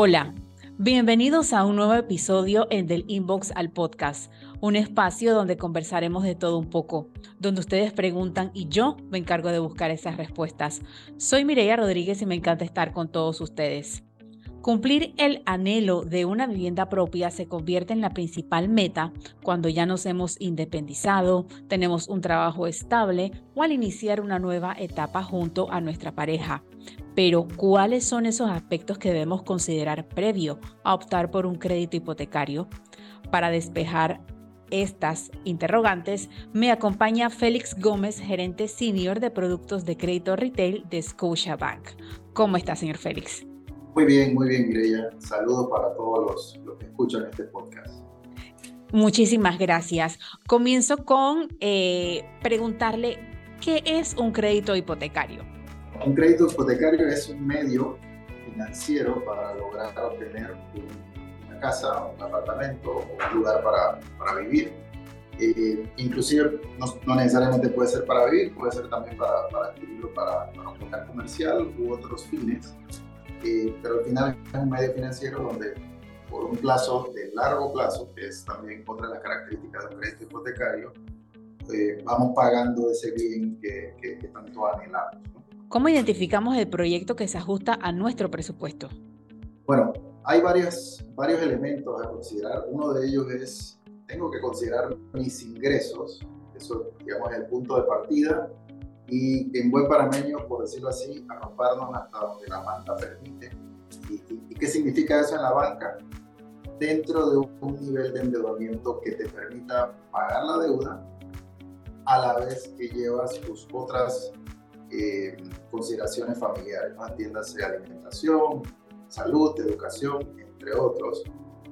Hola, bienvenidos a un nuevo episodio en Del Inbox al Podcast, un espacio donde conversaremos de todo un poco, donde ustedes preguntan y yo me encargo de buscar esas respuestas. Soy Mireya Rodríguez y me encanta estar con todos ustedes. Cumplir el anhelo de una vivienda propia se convierte en la principal meta cuando ya nos hemos independizado, tenemos un trabajo estable o al iniciar una nueva etapa junto a nuestra pareja. Pero, ¿cuáles son esos aspectos que debemos considerar previo a optar por un crédito hipotecario? Para despejar estas interrogantes, me acompaña Félix Gómez, gerente senior de productos de crédito retail de Scotiabank. ¿Cómo está, señor Félix? Muy bien, muy bien, Mireya. Saludos para todos los, que escuchan este podcast. Muchísimas gracias. Comienzo con eh, preguntarle, ¿qué es un crédito hipotecario? Un crédito hipotecario es un medio financiero para lograr obtener una casa, un apartamento o un lugar para, para vivir. Eh, inclusive no, necesariamente puede ser para vivir, puede ser también para, para adquirirlo para, para un local comercial u otros fines. Eh, pero al final es un medio financiero donde por un plazo de largo plazo, que es también otra de las características del crédito hipotecario, eh, vamos pagando ese bien que, que, que tanto anhelamos. ¿Cómo identificamos el proyecto que se ajusta a nuestro presupuesto? Bueno, hay varios, varios elementos a considerar. Uno de ellos es, tengo que considerar mis ingresos, eso digamos es el punto de partida, y en buen parameño, por decirlo así, arroparnos hasta donde la banca permite. ¿Y, y qué significa eso en la banca? Dentro de un nivel de endeudamiento que te permita pagar la deuda a la vez que llevas tus otras eh, consideraciones familiares, ¿no? entiéndase alimentación, salud, educación, entre otros.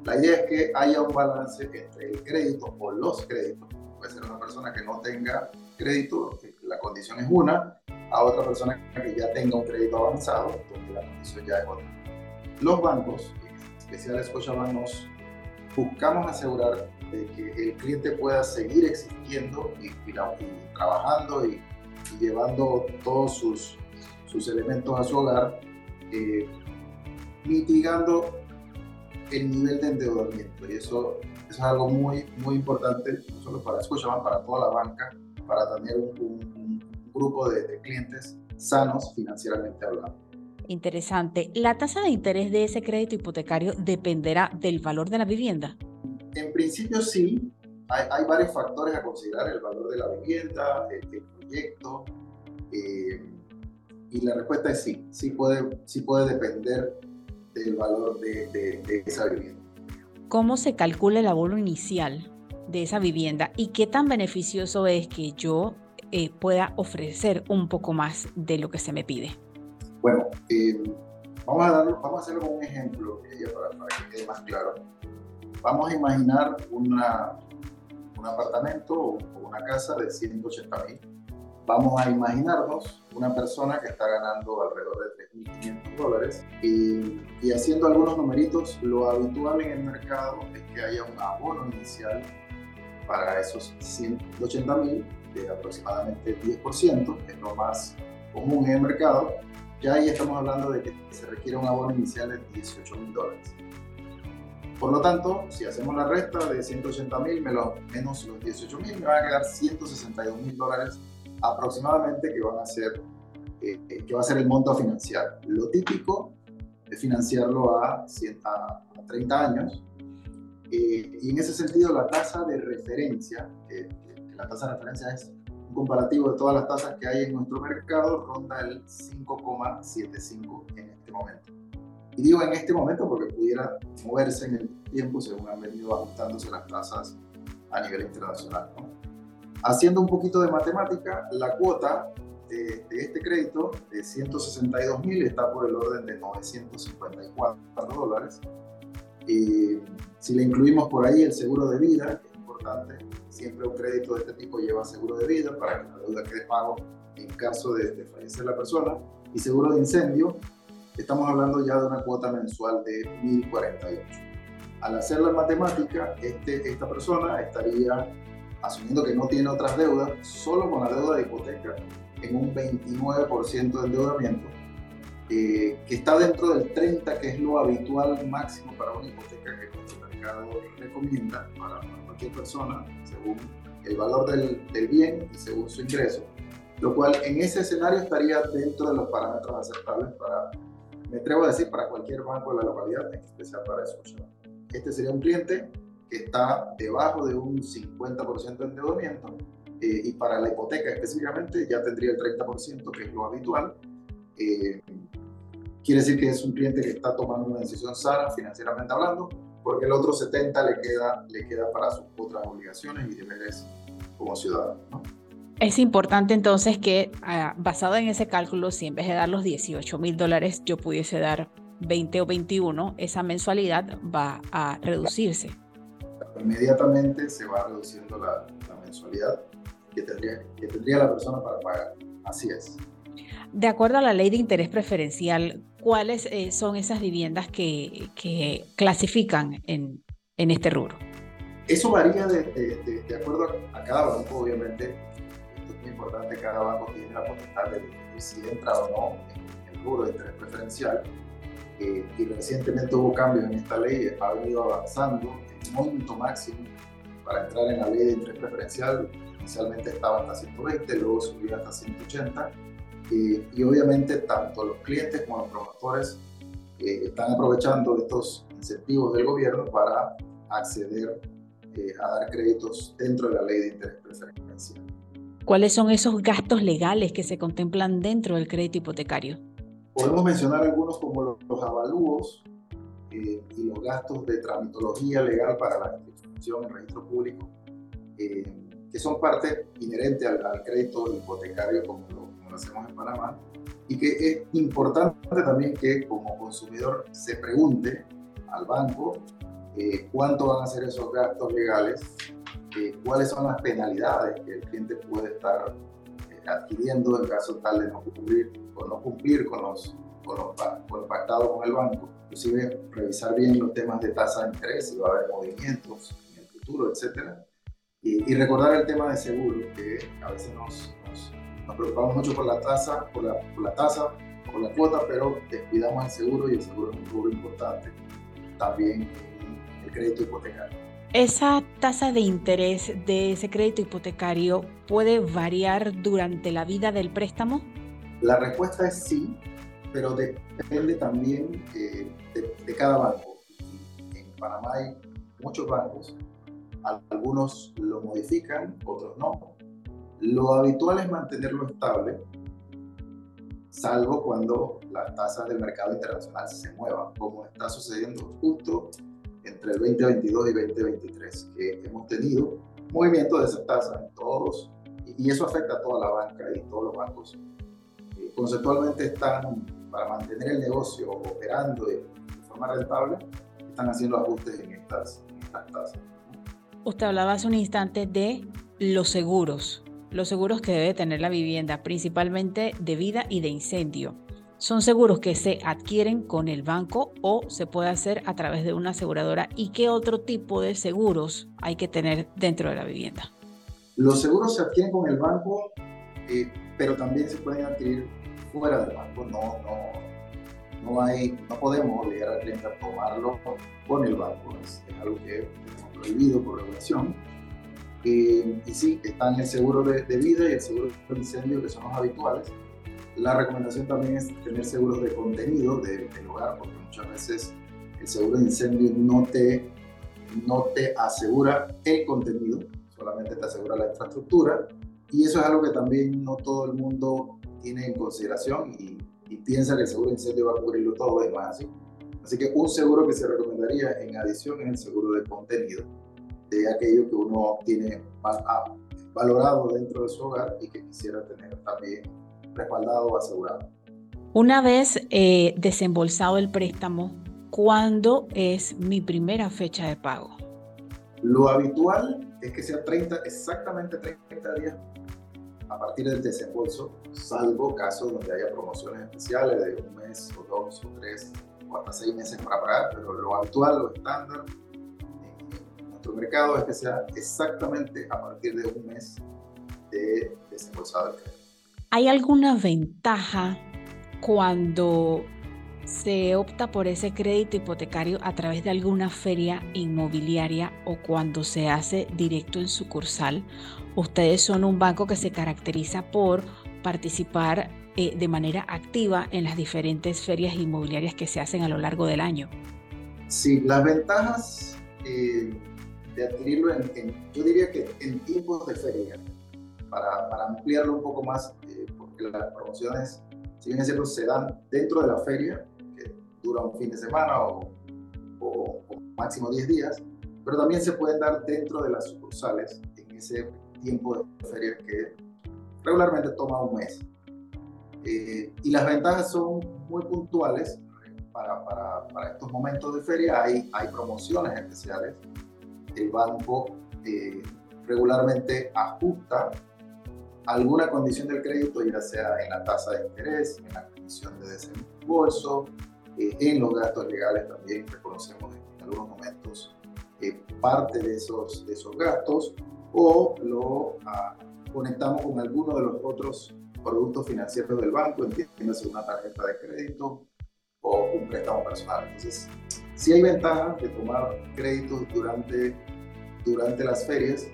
La idea es que haya un balance entre el crédito o los créditos. Puede ser una persona que no tenga crédito, la condición es una, a otra persona que ya tenga un crédito avanzado, donde la condición ya es otra. Los bancos, en especial Scotiabank, nos buscamos asegurar de que el cliente pueda seguir existiendo y, y trabajando y llevando todos sus, sus elementos a su hogar, eh, mitigando el nivel de endeudamiento. Y eso, es algo muy, muy importante, no solo para Scotiabank, para toda la banca, para tener un, grupo de, de clientes sanos financieramente hablando. Interesante. ¿La tasa de interés de ese crédito hipotecario dependerá del valor de la vivienda? En principio sí, hay, varios factores a considerar, el valor de la vivienda, el, proyecto, eh, y la respuesta es sí, sí puede, sí puede depender del valor de, esa vivienda. ¿Cómo se calcula el abono inicial de esa vivienda y qué tan beneficioso es que yo eh, pueda ofrecer un poco más de lo que se me pide? Bueno, eh, vamos, a vamos a hacerlo con un ejemplo para, para que quede más claro. Vamos a imaginar una, un apartamento o una casa de 180 mil. Vamos a imaginarnos una persona que está ganando alrededor de 3.500 dólares y, y haciendo algunos numeritos, lo habitual en el mercado es que haya un abono inicial para esos 180 mil de aproximadamente 10%, que es lo más común en el mercado. Ya ahí estamos hablando de que se requiere un abono inicial de 18 mil dólares. Por lo tanto, si hacemos la resta de 180 mil menos los 18 mil, me van a quedar 162 mil dólares aproximadamente que van a ser eh, que va a ser el monto a financiar. Lo típico es financiarlo a, 30 años eh, y en ese sentido la tasa de referencia, la tasa de referencia es un comparativo de todas las tasas que hay en nuestro mercado, ronda el 5,75 en este momento. Y digo en este momento porque pudiera moverse en el tiempo según han venido ajustándose las tasas a nivel internacional. Haciendo un poquito de matemática, la cuota de, este crédito de 162 mil está por el orden de 954 dólares. Y si le incluimos por ahí el seguro de vida, que es importante, siempre un crédito de este tipo lleva seguro de vida para que la deuda quede pago en caso de, de fallecer la persona, y seguro de incendio, estamos hablando ya de una cuota mensual de 1048. Al hacer la matemática, este, esta persona estaría asumiendo que no tiene otras deudas, solo con la deuda de hipoteca en un 29% de endeudamiento eh, que está dentro del 30, que es lo habitual máximo para una hipoteca que nuestro mercado recomienda para cualquier persona, según el valor del, del bien y según su ingreso, lo cual en ese escenario estaría dentro de los parámetros aceptables para, me atrevo a decir, para cualquier banco de la localidad, en especial para eso. Este sería un cliente que está debajo de un 50% de endeudamiento eh, y para la hipoteca específicamente ya tendría el 30%, que es lo habitual. Eh, quiere decir que es un cliente que está tomando una decisión sana financieramente hablando, porque el otro 70 le queda, le queda para sus otras obligaciones y deberes como ciudadano. Es importante entonces que, ah, basado en ese cálculo, si en vez de dar los 18 mil dólares, yo pudiese dar 20 o 21, esa mensualidad va a reducirse. Inmediatamente se va reduciendo la, mensualidad que tendría, que tendría la persona para pagar. Así es. De acuerdo a la ley de interés preferencial, ¿cuáles eh, son esas viviendas que, que clasifican en, en, este rubro? Eso varía de, de, de, acuerdo a, cada banco, obviamente. Esto es muy importante, cada banco tiene la potestad de si entra o no en el rubro de interés preferencial. Eh, y recientemente hubo cambios en esta ley, ha venido avanzando. El monto máximo para entrar en la ley de interés preferencial inicialmente estaba hasta 120, luego subió hasta 180. Eh, y obviamente tanto los clientes como los promotores eh, están aprovechando estos incentivos del gobierno para acceder a dar créditos dentro de la ley de interés preferencial. ¿Cuáles son esos gastos legales que se contemplan dentro del crédito hipotecario? Podemos mencionar algunos como los, avalúos eh, y los gastos de tramitología legal para la inscripción en registro público, eh, que son parte inherente al, crédito hipotecario como hacemos en Panamá, y que es importante también que como consumidor se pregunte al banco eh, cuánto van a ser esos gastos legales, cuáles son las penalidades que el cliente puede estar adquiriendo en caso tal de no cumplir o no cumplir con los, con los, con pactado con el banco. Inclusive revisar bien los temas de tasa de interés, si va a haber movimientos en el futuro, etc. Y, recordar el tema de seguro, que a veces nos, nos, preocupamos mucho por la tasa, por la, por la tasa, por la cuota, pero descuidamos el seguro y el seguro es un rubro importante también en el crédito hipotecario. ¿Esa tasa de interés de ese crédito hipotecario puede variar durante la vida del préstamo? La respuesta es sí, pero depende también eh, de, cada banco. En Panamá hay muchos bancos, algunos lo modifican, otros no. Lo habitual es mantenerlo estable, salvo cuando las tasas del mercado internacional se muevan, como está sucediendo justo entre el 2022 y 2023, que hemos tenido movimiento de esas tasas en todos, y eso afecta a toda la banca y todos los bancos conceptualmente están, para mantener el negocio operando de, forma rentable, están haciendo ajustes en estas, tasas. Usted hablaba hace un instante de los seguros, los seguros que debe tener la vivienda, principalmente de vida y de incendio. ¿Son seguros que se adquieren con el banco o se puede hacer a través de una aseguradora? ¿Y qué otro tipo de seguros hay que tener dentro de la vivienda? Los seguros se adquieren con el banco, eh, pero también se pueden adquirir fuera del banco. No, no, no, hay, no podemos obligar al cliente a tomarlo con el banco. Es, algo que tenemos prohibido por regulación. Eh, y sí, están el seguro de, vida y el seguro de incendio, que son los habituales. La recomendación también es tener seguros de contenido del hogar, porque muchas veces el seguro de incendio no te, no te asegura el contenido, solamente te asegura la infraestructura. Y eso es algo que también no todo el mundo tiene en consideración y, piensa que el seguro de incendio va a cubrirlo todo y no es así. Así que un seguro que se recomendaría en adición es el seguro de contenido, de aquello que uno tiene ah, valorado dentro de su hogar y que quisiera tener también respaldado o asegurado. Una vez eh, desembolsado el préstamo, ¿cuándo es mi primera fecha de pago? Lo habitual es que sea 30, exactamente 30 días a partir del desembolso, salvo casos donde haya promociones especiales de un mes o dos o tres o hasta seis meses para pagar, pero lo habitual, lo estándar en nuestro mercado es que sea exactamente a partir de un mes de desembolsado el crédito. ¿Hay alguna ventaja cuando se opta por ese crédito hipotecario a través de alguna feria inmobiliaria o cuando se hace directo en sucursal. Ustedes son un banco que se caracteriza por participar eh, de manera activa en las diferentes ferias inmobiliarias que se hacen a lo largo del año. Sí, las ventajas eh, de adquirirlo en, yo diría que en tiempos de feria, para, ampliarlo un poco más, eh, porque las promociones, si bien es cierto, se dan dentro de la feria, que dura un fin de semana o, máximo 10 días, pero también se pueden dar dentro de las sucursales en ese tiempo de feria que regularmente toma un mes. Eh, y las ventajas son muy puntuales para, para, para, estos momentos de feria. Hay, hay promociones especiales el banco eh, regularmente ajusta alguna condición del crédito, ya sea en la tasa de interés, en la condición de desembolso, eh, en los gastos legales también reconocemos en algunos momentos eh, parte de esos, de esos gastos o lo ah, conectamos con alguno de los otros productos financieros del banco, entiéndase una tarjeta de crédito o un préstamo personal. Entonces, Sí hay ventajas de tomar créditos durante, durante las ferias,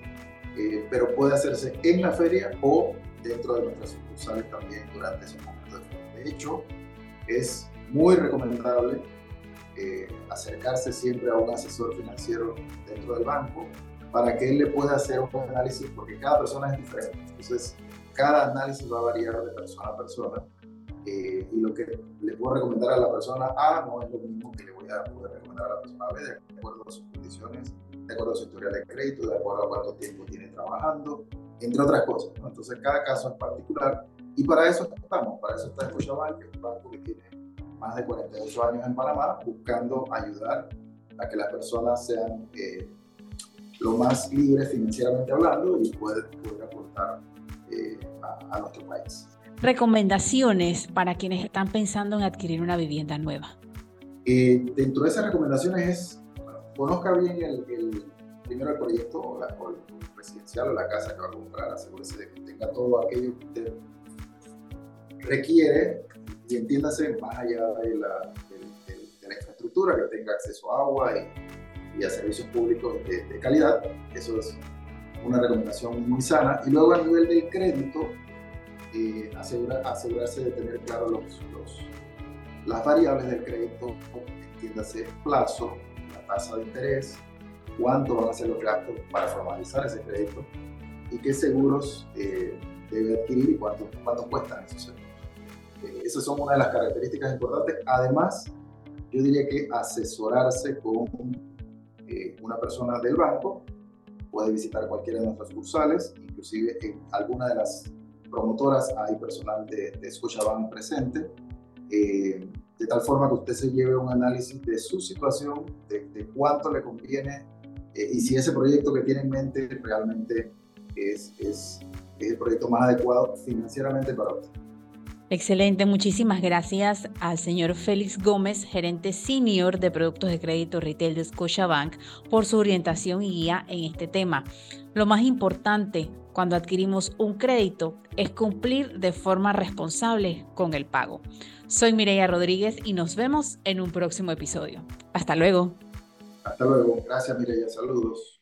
eh, pero puede hacerse en la feria o dentro de nuestras sucursales también durante esos momentos de feria. De hecho, es muy recomendable eh, acercarse siempre a un asesor financiero dentro del banco para que él le pueda hacer un análisis, porque cada persona es diferente. Entonces, cada análisis va a variar de persona a persona eh, y lo que le puedo recomendar a la persona A no es lo mismo que le voy a poder recomendar a la persona B de acuerdo a sus condiciones, de acuerdo a su historial de crédito, de acuerdo a cuánto tiempo tiene trabajando, entre otras cosas. Entonces, cada caso es particular y para eso estamos, para eso está Scotiabank, que es un banco que tiene más de 48 años en Panamá, buscando ayudar a que las personas sean eh, lo más libres financieramente hablando y puedan poder aportar eh, a nuestro país recomendaciones para quienes están pensando en adquirir una vivienda nueva? Eh, dentro de esas recomendaciones es, conozca bien el, primero el proyecto o, el residencial o la casa que va a comprar, asegúrese de que tenga todo aquello que usted requiere y entiéndase más allá de la, infraestructura, que tenga acceso a agua y, a servicios públicos de, de calidad. Eso es una recomendación muy sana. Y luego a nivel del crédito, eh, asegurarse de tener claro los, las variables del crédito, entiéndase plazo, la tasa de interés, cuánto van a ser los gastos para formalizar ese crédito y qué seguros eh, debe adquirir y cuánto, cuánto cuestan esos seguros. Eh, esas son una de las características importantes. Además, yo diría que asesorarse con una persona del banco, puede visitar cualquiera de nuestras sucursales, inclusive en alguna de las promotoras hay personal de, de presente, eh, de tal forma que usted se lleve un análisis de su situación, de, cuánto le conviene eh, y si ese proyecto que tiene en mente realmente es, es, es el proyecto más adecuado financieramente para usted. Excelente, muchísimas gracias al señor Félix Gómez, gerente senior de productos de crédito retail de Scotiabank, por su orientación y guía en este tema. Lo más importante cuando adquirimos un crédito es cumplir de forma responsable con el pago. Soy Mireya Rodríguez y nos vemos en un próximo episodio. Hasta luego. Hasta luego. Gracias Mireya. Saludos.